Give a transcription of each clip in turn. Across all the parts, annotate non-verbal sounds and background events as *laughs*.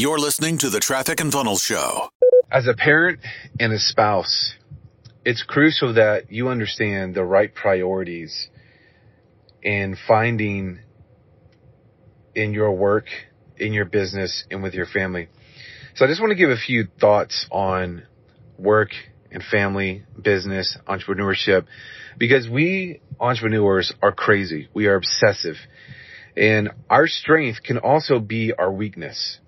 You're listening to the Traffic and Funnels Show. As a parent and a spouse, it's crucial that you understand the right priorities in finding in your work, in your business, and with your family. So I just want to give a few thoughts on work and family, business, entrepreneurship, because we entrepreneurs are crazy. We are obsessive. And our strength can also be our weakness,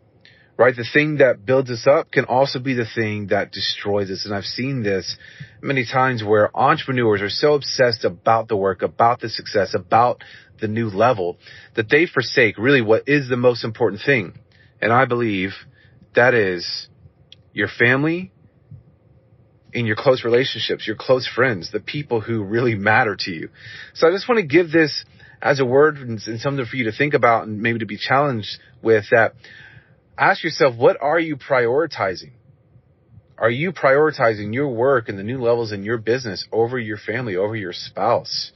right? The thing that builds us up can also be the thing that destroys us. And I've seen this many times where entrepreneurs are so obsessed about the work, about the success, about the new level that they forsake really what is the most important thing. And I believe that is your family in your close relationships, your close friends, the people who really matter to you. So I just want to give this as a word and, something for you to think about and maybe to be challenged with that. Ask yourself, what are you prioritizing? Are you prioritizing your work and the new levels in your business over your family, over your spouse?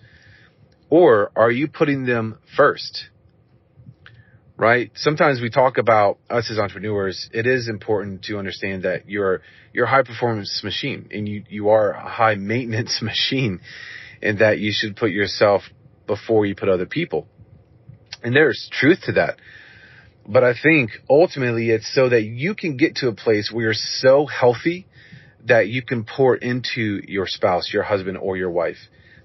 Or are you putting them first? right? Sometimes we talk about us as entrepreneurs. It is important to understand that you're you're a high performance machine and you you are a high maintenance *laughs* machine, and that you should put yourself before you put other people. And there's truth to that. But I think ultimately it's so that you can get to a place where you're so healthy that you can pour into your spouse, your husband, or your wife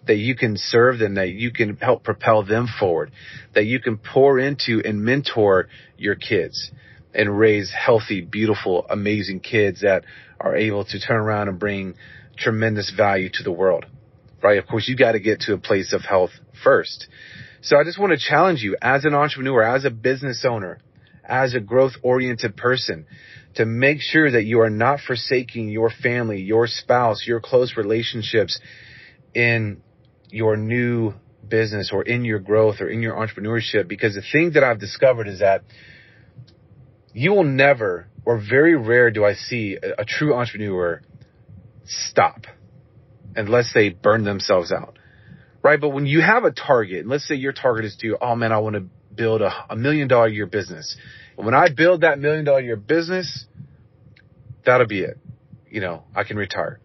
that you can serve them, that you can help propel them forward, that you can pour into and mentor your kids and raise healthy, beautiful, amazing kids that are able to turn around and bring tremendous value to the world. Right? Of course, you got to get to a place of health first. So I just want to challenge you as an entrepreneur, as a business owner, as a growth oriented person to make sure that you are not forsaking your family, your spouse, your close relationships in your new business or in your growth or in your entrepreneurship because the thing that I've discovered is that you will never or very rare do I see a, a true entrepreneur stop unless they burn themselves out. Right? But when you have a target, let's say your target is to, oh man, I want to build a, a million dollar year business. And when I build that million dollar year business, that'll be it. You know, I can retire.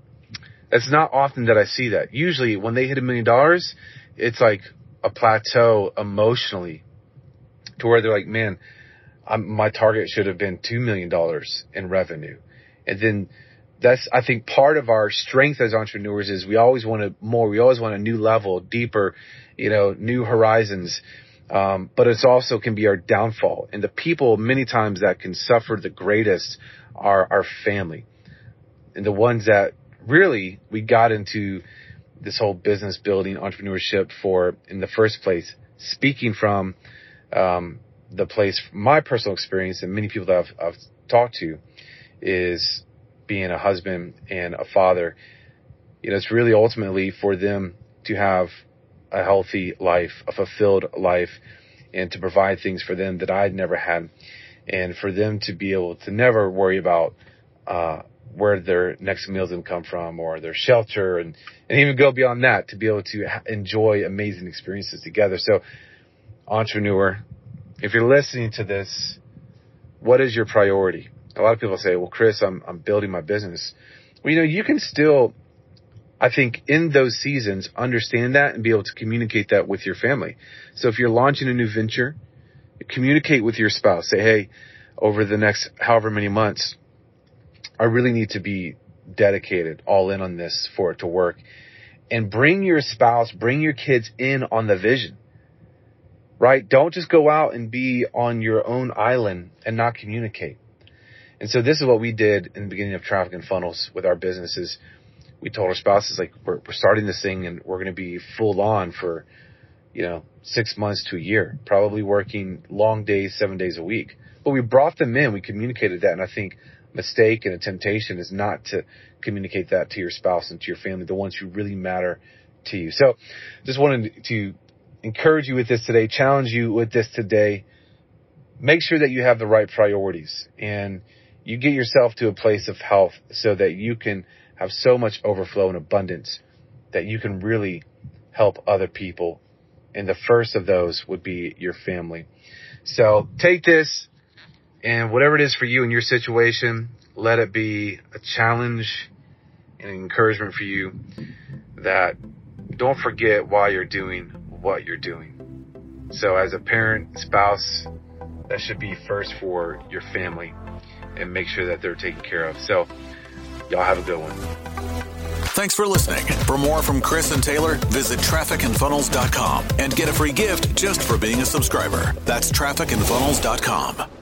It's not often that I see that. Usually when they hit a million dollars, it's like a plateau emotionally to where they're like, man, I'm, my target should have been $2 million in revenue. And then that's, I think part of our strength as entrepreneurs is we always want to more. We always want a new level, deeper, you know, new horizons. Um, but it's also can be our downfall. And the people many times that can suffer the greatest are our family and the ones that really we got into this whole business building entrepreneurship for in the first place, speaking from um, the place, my personal experience, and many people that I've, I've talked to, is being a husband and a father. You know, it's really ultimately for them to have a healthy life, a fulfilled life, and to provide things for them that I'd never had, and for them to be able to never worry about uh, where their next meal's going to come from or their shelter and, and even go beyond that to be able to enjoy amazing experiences together. So entrepreneur, if you're listening to this, what is your priority? A lot of people say, well, Chris, I'm, I'm building my business. Well, you know, you can still, I think in those seasons, understand that and be able to communicate that with your family. So if you're launching a new venture, communicate with your spouse. Say, hey, over the next however many months, I really need to be dedicated all in on this for it to work. And bring your spouse, bring your kids in on the vision. Right? Don't just go out and be on your own island and not communicate. And so this is what we did in the beginning of Traffic and Funnels with our businesses. We told our spouses like we're, we're starting this thing and we're going to be full on for, you know, six months to a year, probably working long days, seven days a week. But we brought them in. We communicated that. And I think mistake and a temptation is not to communicate that to your spouse and to your family, the ones who really matter to you. So just wanted to encourage you with this today, challenge you with this today. Make sure that you have the right priorities and you get yourself to a place of health so that you can have so much overflow and abundance that you can really help other people. And the first of those would be your family. So take this, And whatever it is for you in your situation, let it be a challenge and an encouragement for you that don't forget why you're doing what you're doing. So as a parent, spouse, that should be first for your family and make sure that they're taken care of. So y'all have a good one. Thanks for listening. For more from Chris and Taylor, visit trafficandfunnels.com and get a free gift just for being a subscriber. That's trafficandfunnels.com.